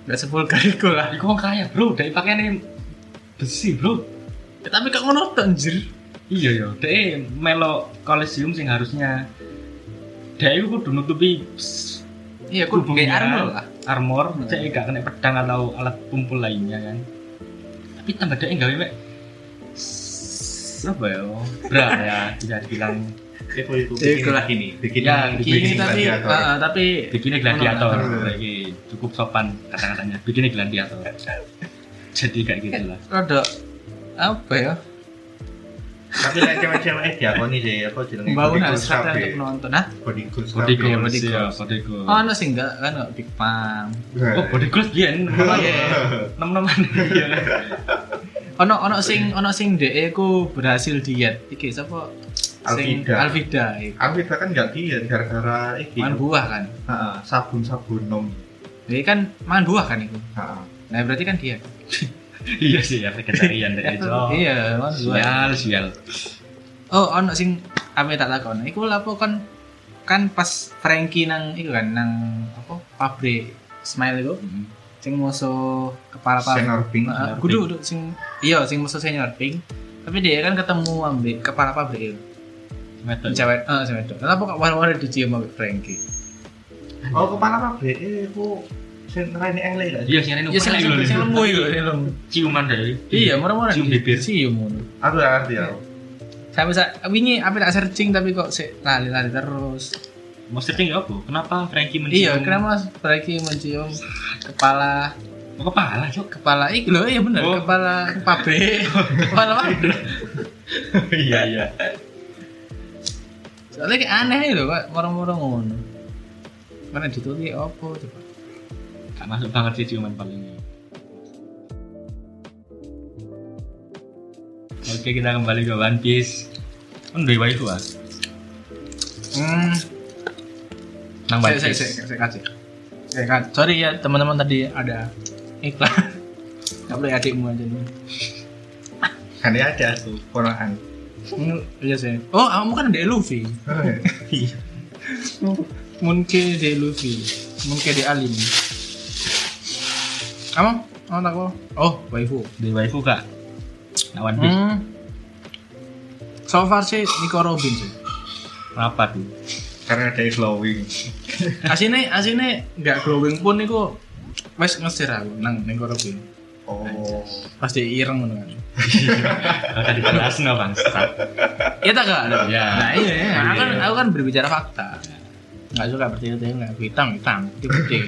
gak sevulgar itu lah. Iku wong kaya, Bro. Dari pakaiannya besi, Bro. Ya, tapi kok ngono tuh anjir. Iya ya, dek melo kolesium sing harusnya dek itu kudu nutupi Iya, aku kayak armor lah. armor, Hmm. cek gak kena pedang atau alat tumpul lainnya kan. Tapi tambah dek gawe mek apa ya? Bra ya, bisa dibilang Itu itu Iku bikin lah. gini. Bikin Ya, bikin Gini tapi gladiator. ah, tapi bikinnya gladiator. Iki cukup sopan kata-katanya. Bikinnya gladiator. Jadi kayak gitu lah. rada apa ya? Tapi lek cewek-cewek diakoni sih apa jenenge Bangun kabeh. untuk nonton. Nah, Body goals Body goals, body ya, goals. body goals. oh, no sih enggak kan enggak Big Pam. Oh, body goals biyen Iya. nem-neman. *laughs* Iya. Ono ono sing ono sing DE ku berhasil diet. Iki sapa? Sing Alvida. Alvida iku. Alvin kan nggak diet gara-gara iki. Makan buah kan. Heeh, sabun-sabun nom. Jadi kan makan buah kan itu. Heeh. Nah, berarti kan diet. Iya sih ya vegetarian dek itu. Iya, makan buah. Sial, sial. Oh, ono sing apa tak takon. Iku lapo kan kan pas Frankie nang iku kan nang apa pabrik Smile itu sing musuh kepala pabrik. Senior Pink. Heeh, Senior kudu kudu sing iya sing musuh senior pink. Tapi dia kan ketemu ambil kepala pabrik itu. Cewek, eh cewek itu. Kenapa kok war-war dicium ambil Frankie? Oh, kepala pabrik iku sing rene elek gak? Iya, sih ini Ya sing sing sing lemu iku, sing lemu. ciuman dari. Iya, murah-murah Cium bibir. Cium ngono. Aku gak ngerti ya. Sampai sa wingi apa tak searching tapi kok sik lali-lali terus. Maksudnya ya apa? Kenapa Frankie mencium? Iya, kenapa Frankie mencium kepala Oh, kepala, cok. kepala iki lho iya bener Oh. kepala pabrik *laughs* kepala pabrik iya, iya. soalnya kayak aneh lho kok moro-moro ngono mana ditulis apa coba Gak masuk banget sih ciuman paling ini. Oke, kita kembali ke One Piece. Kan dari waifu ah. hmm Nang One Piece. saya saya kasih saya kan sorry ya teman-teman tadi ada iklan nggak boleh adikmu aja nih Kan dia ada tuh ponakan. Iya sih oh kamu kan ada Luffy Iya. Munke de Luffy Munke de Alim kamu kamu tak kok oh waifu Dari waifu kak. One Piece. Hmm. So far sih Nico Robin sih. Apa tuh? Karena dia glowing. *laughs* Asine asine nggak glowing pun niku wes ngesir aku nang Nico Robin. Oh. Pasti ireng ngono kan. Akan dibahas no bangsat. Iya tak gak? Ya. Nah iya, iya. Aku kan aku kan berbicara fakta. Nggak suka bertele-tele nggak hitam hitam putih putih.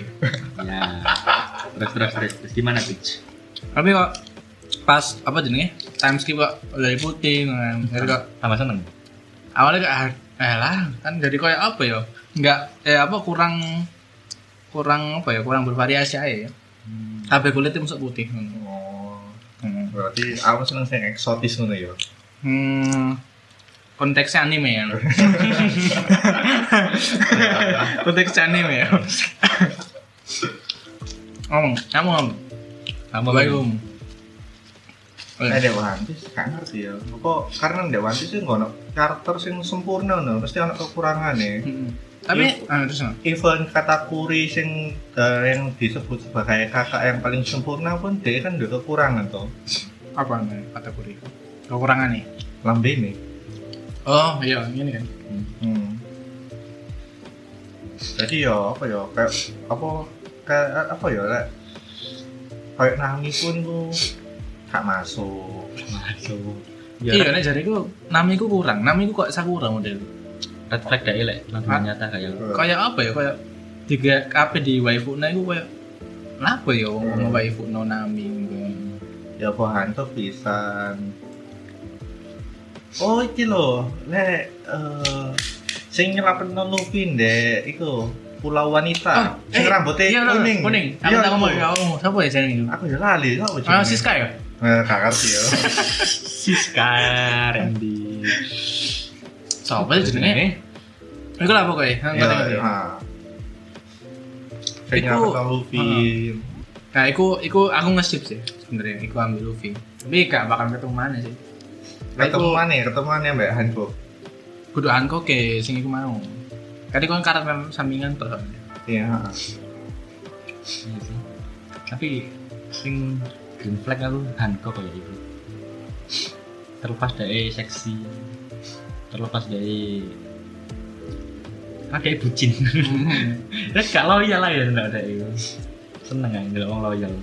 Ya. *laughs* Terus terus terus, terus gimana pitch? Tapi kok pas apa jenenge time skip kok dari putih kan. Jadi kok Tambah seneng. awalnya kayak eh lah kan jadi kayak apa ya? Nggak eh apa kurang kurang apa ya kurang bervariasi aja ya. Kabeh kulitnya masuk putih. Oh. Hmm. Berarti aku seneng sing eksotis ngono ya. Hmm, konteksnya anime ya. *laughs* konteksnya anime ya. *laughs* Ngomong, kamu ngomong. Assalamualaikum. Eh Dek One Piece gak ngerti ya. Kok karena Dek One Piece sih ngono karakter sing sempurna no, mesti ana kekurangane. Hmm. Tapi, ah, terus. Even katakuri sing yang disebut sebagai kakak yang paling sempurna pun dia kan ada kekurangan toh. apa namanya kategori? Kekurangan nih. Lambene. Oh iya, ini kan. Hmm. Jadi ya apa ya kayak apa kayak apa ya lek kayak Nami pun tuh gak masuk. Masuk. Iya, nek jariku namiku kurang. Namiku kok sakura model. Red flag dah langsung Ah. nyata kayak Kayak apa ya? Kayak tiga apa di waifu na iku kayak apa ya wong Hmm. hmm. waifu no nami. Ya bahan tuh pisan. Oh iki lho, lek eh sing nyelapetno Luffy ndek iku Pulau Wanita. sing rambutnya iya, iya, kuning. Kuning. Aku Iya, tak ngomong, iku. ya ngomong. Siapa ya jenenge itu? Aku ya lali, kok Ah, Siska ya? Eh, gak ngerti ya. *laughs* Siska Randy. Siapa sih jenenge? Iku lah pokoknya. Nggak Ya, ngerti. ya. Sing Iku- nyelapetno Luffy. Nah, iku iku aku nge-skip sih sebenarnya. Iku ambil Luffy. Tapi gak bakal ketemu mana sih. Nah, iku Ketemuan ya, ketemuan ya Mbak Hanbok. kudu Hanko ke sing iku mau. Iku kan karakter sampingan tuh. Iya. Iya. Tapi sing green flag aku Hancock kayak itu. Terlepas dari seksi, terlepas dari ada bucin. Ya gak loyal lah ya ndak ada itu. Seneng kan ndelok wong loyal.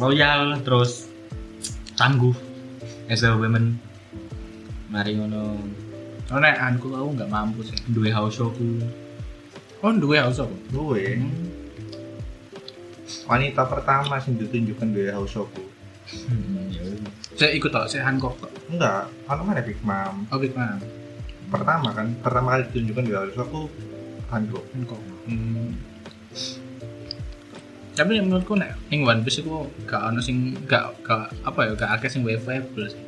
Loyal terus tangguh as a woman. Mari ngono Oh, nek Hanko aku nggak mampu sih. duwe house showku. Oh, duwe harus apa? Gue wanita pertama sing ditunjukkan di Hausoku. Hmm, ya. Saya ikut tau, saya Hancock kok. Enggak, anu mana Big Mom. Oh, Big Man. Pertama kan, pertama kali ditunjukkan di Hausoku Hanbok. Hancock. Hmm. Tapi menurutku nek ning One Piece iku gak ono sing gak gak apa ya gak akeh sing waveable sih.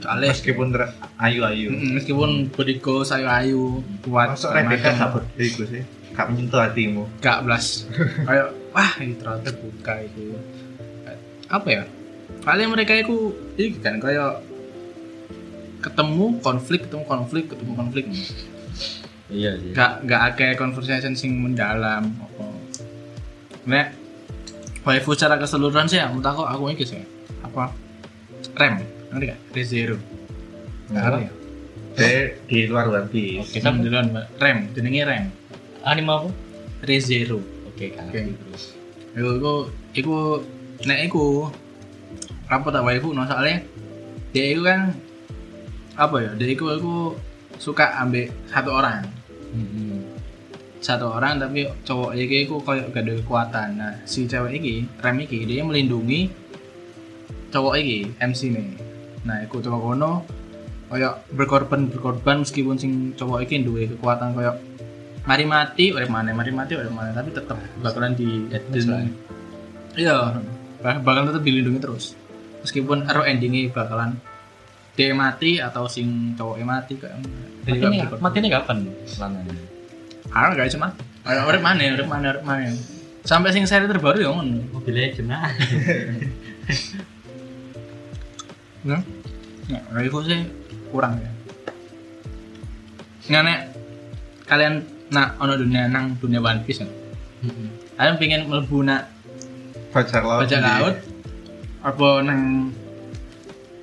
Soalnya Meskipun ter- ayu-ayu. Meskipun bodiku saya ayu. Kuat Masuk Rebecca gak iku sih. Gak menyentuh hatimu. gak belas *laughs* kayak wah ini ternyata buka itu. Apa ya? Paling mereka itu ini kan kayak ketemu konflik ketemu konflik ketemu konflik. Iya sih. gak gak akeh conversation sing mendalam apa. Nek waifu secara keseluruhan sih menurut aku aku ini sih apa? Rem ngerti gak rezero ngerti ya di luar One Piece. Oke, sama. Duluan, Mbak. rem jenenge rem Anime apa? rezero Oke, kan. Oke. Iku iku iku nek iku apa tak waifu no soalnya dia itu kan apa ya dia itu aku suka ambil satu orang Hmm. satu orang tapi cowok iki iku kayak gak ada kekuatan nah si cewek iki rem iki dia melindungi cowok iki MC nih nah iku cowok kono kayak berkorban berkorban meskipun sing cowok iki duwe kekuatan kayak mari mati oleh mana mari mati oleh mana tapi tetap bakalan di iya bak- bakalan tetap dilindungi terus meskipun ero endingnya bakalan dia mati atau sing cowoknya mati kayak Mati ini, mati ini kapan? Lananya. Ah, gak cuma. Orang mana, orang mana, orang mana. Sampai sing seri terbaru ya ngono. Mobile Legend *laughs* ah. Nah, nah, sih kurang ya. Nggak nek. Kalian nak ono dunia nang dunia One Piece ya. Kalian pengen mlebu nak Bajak laut. bajak laut apa nang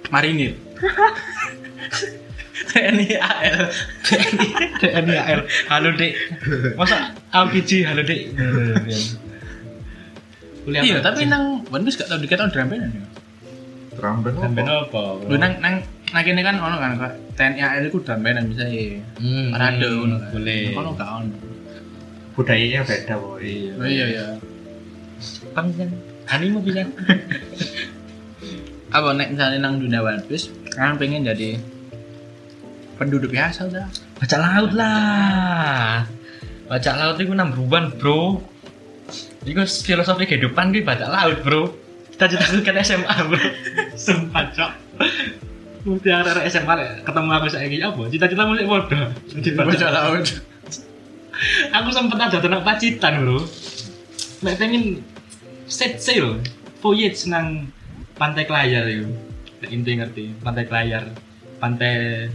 marinir? *laughs* TNI AL TNI AL halo dek masa LPG halo dek kuliah iya. Apa? tapi nang One Piece gak tau dikatakan band ya drum band apa? apa? Lu nang nang nang kene kan ono kan Kak. TNI AL itu drum band bisa ya hmm, parade ngono kan? boleh. Ono gak ono. Budayanya beda boy. Oh iya iya. Jepang kan anime bisa apa nek misalnya nang dunia One Piece kan pengen jadi penduduk biasa udah baca laut lah. Baca laut itu number bro. Itu filosofi kehidupan gue baca laut bro. Kita cita kan SMA bro sempat cok. Mesti ada SMA lah ketemu aku saya apa? Cita-cita musik bodoh jadi baca laut. Aku sempat ada tenang pacitan bro. Nek pengen set sail voyage nang pantai Kelayar itu Nek inti ngerti pantai Kelayar pantai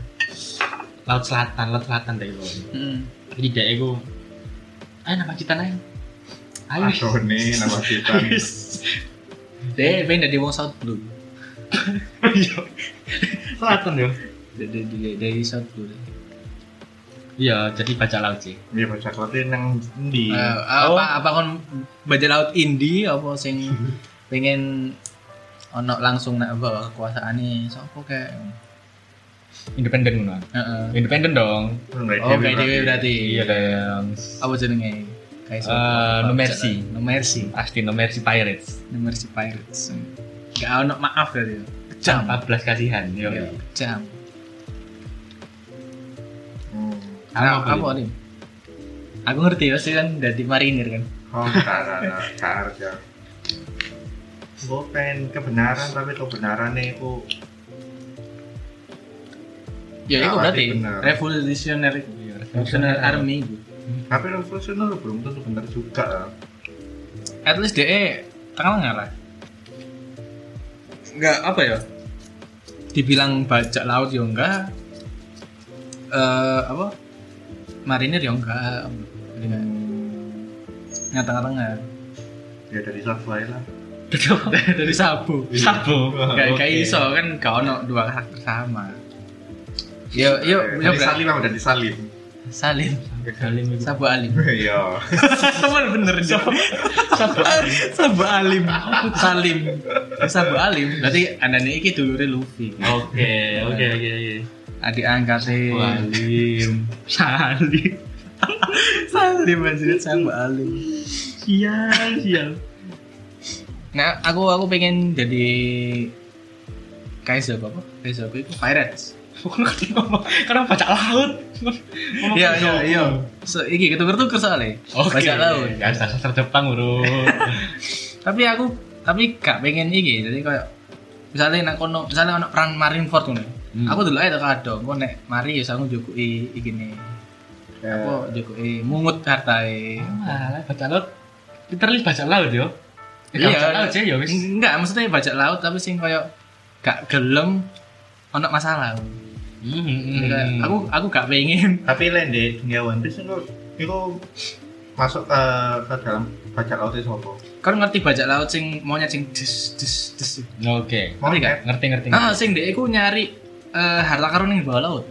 laut selatan laut selatan deh lo hmm. jadi dia ego ayo nama kita ayo. Ayo nih nama kita deh pengen jadi wong South Blue Iya. selatan yo dari dari, dari Blue. Iya jadi baca laut sih. Dia baca kote nang di Eh, apa apa kon baca laut indie apa sing *laughs* pengen ono langsung nak bawa kekuasaan nih sopo kayak independen mana Heeh. independen dong. Oh kayak dewe berarti. iya dong apa jenenge? Kayak? Eh, No Mercy. No Mercy. Pasti no mercy pirates. No Mercy Pirates gak ono maaf berarti ya. jam. Kejam 14 kasihan yo. Iya, kejam Hmm. Nah, Apa, apa nih. Aku ngerti pasti kan dari marinir kan. Oh karena kerja gue pengen kebenaran tapi kebenaran nih aku ya itu berarti bener. revolusioner revolusioner. Army gitu. tapi revolusioner belum tentu benar juga. At least DE tengah lah nggak apa ya? Dibilang bajak laut ya enggak. Eh apa? Marinir ya enggak. Nggak- nggak tengah-tengah ya dari subway lah. Dari *laughs* sabu. Sabu. Kayak kayak iso kan gak ono dua karakter sama yo yo dari salim apa dari salim itu. sabu alim. *laughs* Iya. Teman bener sabu alim. Sabu alim. Salim. Sabu alim. Berarti anaknya iki dulure Luffy. Oke, oke, oke, oke. adik angkatnya Salim. Salim. salim sabu alim. Sial, sial. nah aku aku pengen jadi Kaiser apa? Kaiser apa itu? Pirates Karena baca laut. Ngomong iya baca iya laut. iya so, iki ketuker tuker soalnya Oke. baca laut Ya, sastra Jepang, Bro. *laughs* tapi aku tapi gak pengen iki jadi kayak misalnya nak kono misalnya ono perang Marineford ngono Hmm. aku dulu aja kado kok nek mari ya aku jukuki iki nih aku jukuki mungut hartae Malah baca laut. Literally baca laut yo. Iya. baca laut sih ya wis. enggak maksudnya bajak laut tapi sing kayak gak gelem ono masalah Jadi kayak, aku aku gak pengen. *laughs* Tapi lain deh dunia One Piece itu itu masuk ke, ke dalam baca laut itu apa? Kan ngerti bajak laut sing maunya sing des des des Oke. Ngerti gak? Ngerti ngerti. ah sing dek iku nyari eh, harta karun ning bawah laut.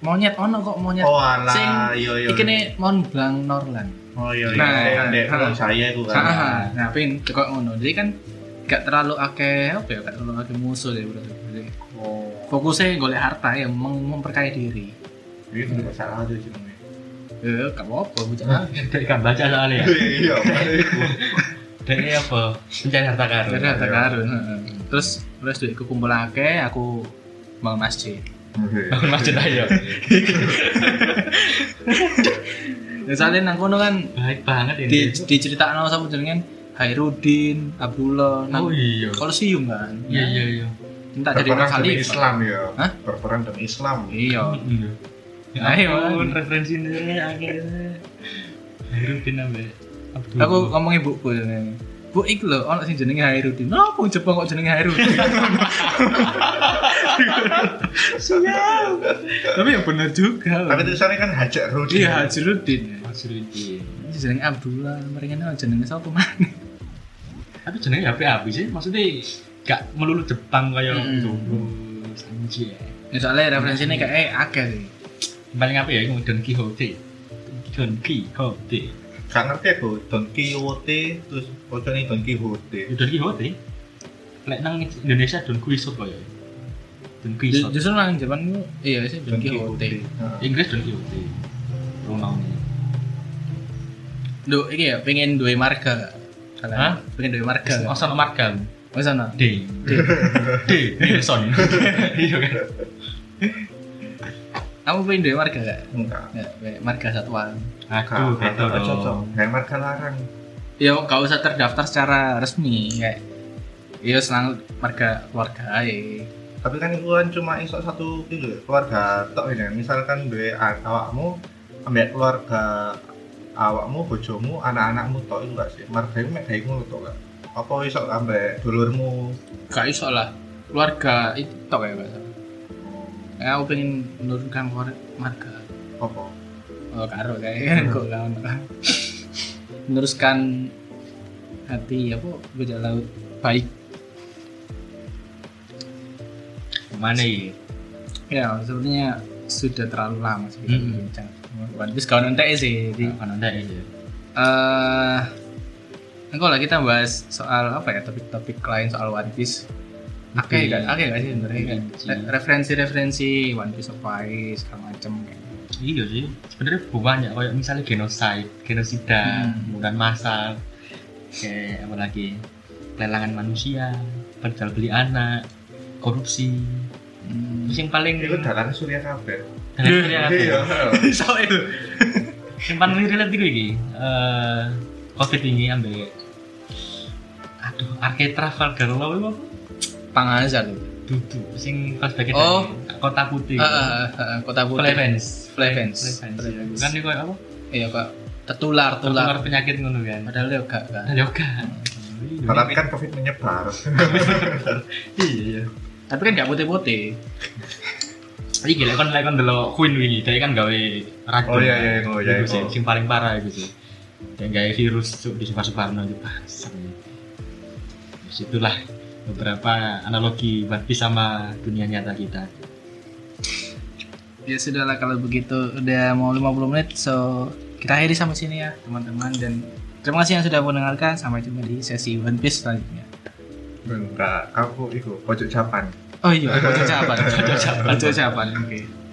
Monyet ono kok monyet. Oh alah sing iya iya. ikine Mont Blanc Norland. Oh iya iya. Nah, kan dek nah. kalau saya itu kan. Ah, nah pengen kok ngono. Jadi kan gak terlalu akeh apa ya gak terlalu akeh musuh deh Jadi, oh fokusnya golek harta ya mem- memperkaya diri ini tidak salah aja sih namanya eh gak apa-apa bocah lah Dek kan baca soalnya ya. iya *laughs* Dek apa? Pencari harta karun. Jadi harta karun heeh. terus terus duitku kumpulake aku mau masjid Bangun masjid ayo. dan *laughs* soalnya nang kono kan Baik banget ini. di diceritakno sama jenengan Hairudin Abdullah nang Oh iya. Kolosium kan Iya iya iya. Minta jadi khalifah Islam ya Hah? berperang demi Islam iya Iya. Ya Ayo, man. referensinya akhirnya. Hairudin ambe. Aku ngomong ibuku jenenge Bu iki lho ono sing jenenge Hairudin. Napa wong Jepang kok jenenge Hairudin? *laughs* Siap. Tapi ya bener juga. tapi tulisannya kan Hajar Rudi Iya Hairudin. Hairudin. Ini jenenge Abdullah, mereka jenenge sapa maneh? Tapi jenenge HP api sih, maksudnya gak melulu Jepang kayak Hmm. gitu Terus, anjir Ya, soalnya referensinya kayak eh akeh sih. Paling apa ya itu Don Quixote. Don Quixote. Gak ngerti aku Don Quixote terus pocoknya Don Quixote. Don Quixote? Lek nang Indonesia Don Quixote kaya Don Quixote. justru nang Jepang itu iya sih Don Quixote. Inggris Don Quixote. Pronounnya Duh, ini ya pengen duwe marga. Hah? pengen duwe marga? Masa no marga Oh sana D D D Nilsson *laughs* iya kan Kamu pengen duwe marga gak? enggak. Ya, duwe marga satwa aduh gitu gak cocok. dong Kayak marga larang. Ya gak usah terdaftar secara resmi kayak Iya senang marga keluarga aja Tapi kan itu kan cuma iso satu gitu keluarga tok ini. Misalkan duwe a- awakmu ambek keluarga awakmu, bojomu, anak-anakmu tok itu gak sih? Marga itu mek gawe ngono tok gak? Apa iso ambek dulurmu? Gak iso lah. Keluarga itu tok ya gak salah Ya aku pengen menurunkan keluarga. Marga Apa? Oh karo kayak *laughs* kok gak ono. Meneruskan hati apa beda laut. Baik. Mana ya? Ya sepertinya sudah terlalu lama sih. Kita Hmm. One Piece kau nanti sih di. Kan ada ya eh enggak lah kita bahas soal apa ya topik-topik lain soal One Piece Oke, Oke. gak, oke gak sih sebenarnya kan? Re- referensi-referensi One Piece of Ice segala macem kayak iya sih sebenarnya banyak kayak misalnya genocide genosida Hmm. pembunuhan massal kayak apa lagi lelangan manusia penjual beli anak korupsi Hmm. terus yang paling Itu dalan Surya kabeh. dan yang paling apa ya? so itu yang paling relate itu iki eh covid ini ambil aduh arcade Trafalgar Law itu apa Pangazar itu. duduk sing pas bagian Oh. kota putih ah, ah, ah, kota putih. Flevens Flevens. Flevens kan itu apa Iya kak. Tertular, tertular tular. penyakit ngono kan Padahal dia gak kan. yoga Tapi kan Covid menyebar. *laughs* iya iya Tapi kan gak putih-putih. Iki lek kon lek kon delok Queen wingi, dia kan gawe racun. Oh, iya, iya, oh, iya, Iku sih, iya. sing paling parah iku sih. Dia gawe virus cuk di Suparno itu bangsat. Terus itulah beberapa analogi One Piece sama dunia nyata kita. Ya sudahlah kalau begitu udah mau 50 menit so kita akhiri sampai sini ya teman-teman dan terima kasih yang sudah mendengarkan sampai jumpa di sesi One Piece selanjutnya. Enggak, aku itu pojok Japan. Oh iya, pojok Japan. Pojok Japan. *laughs* Pojok Japan. Oke.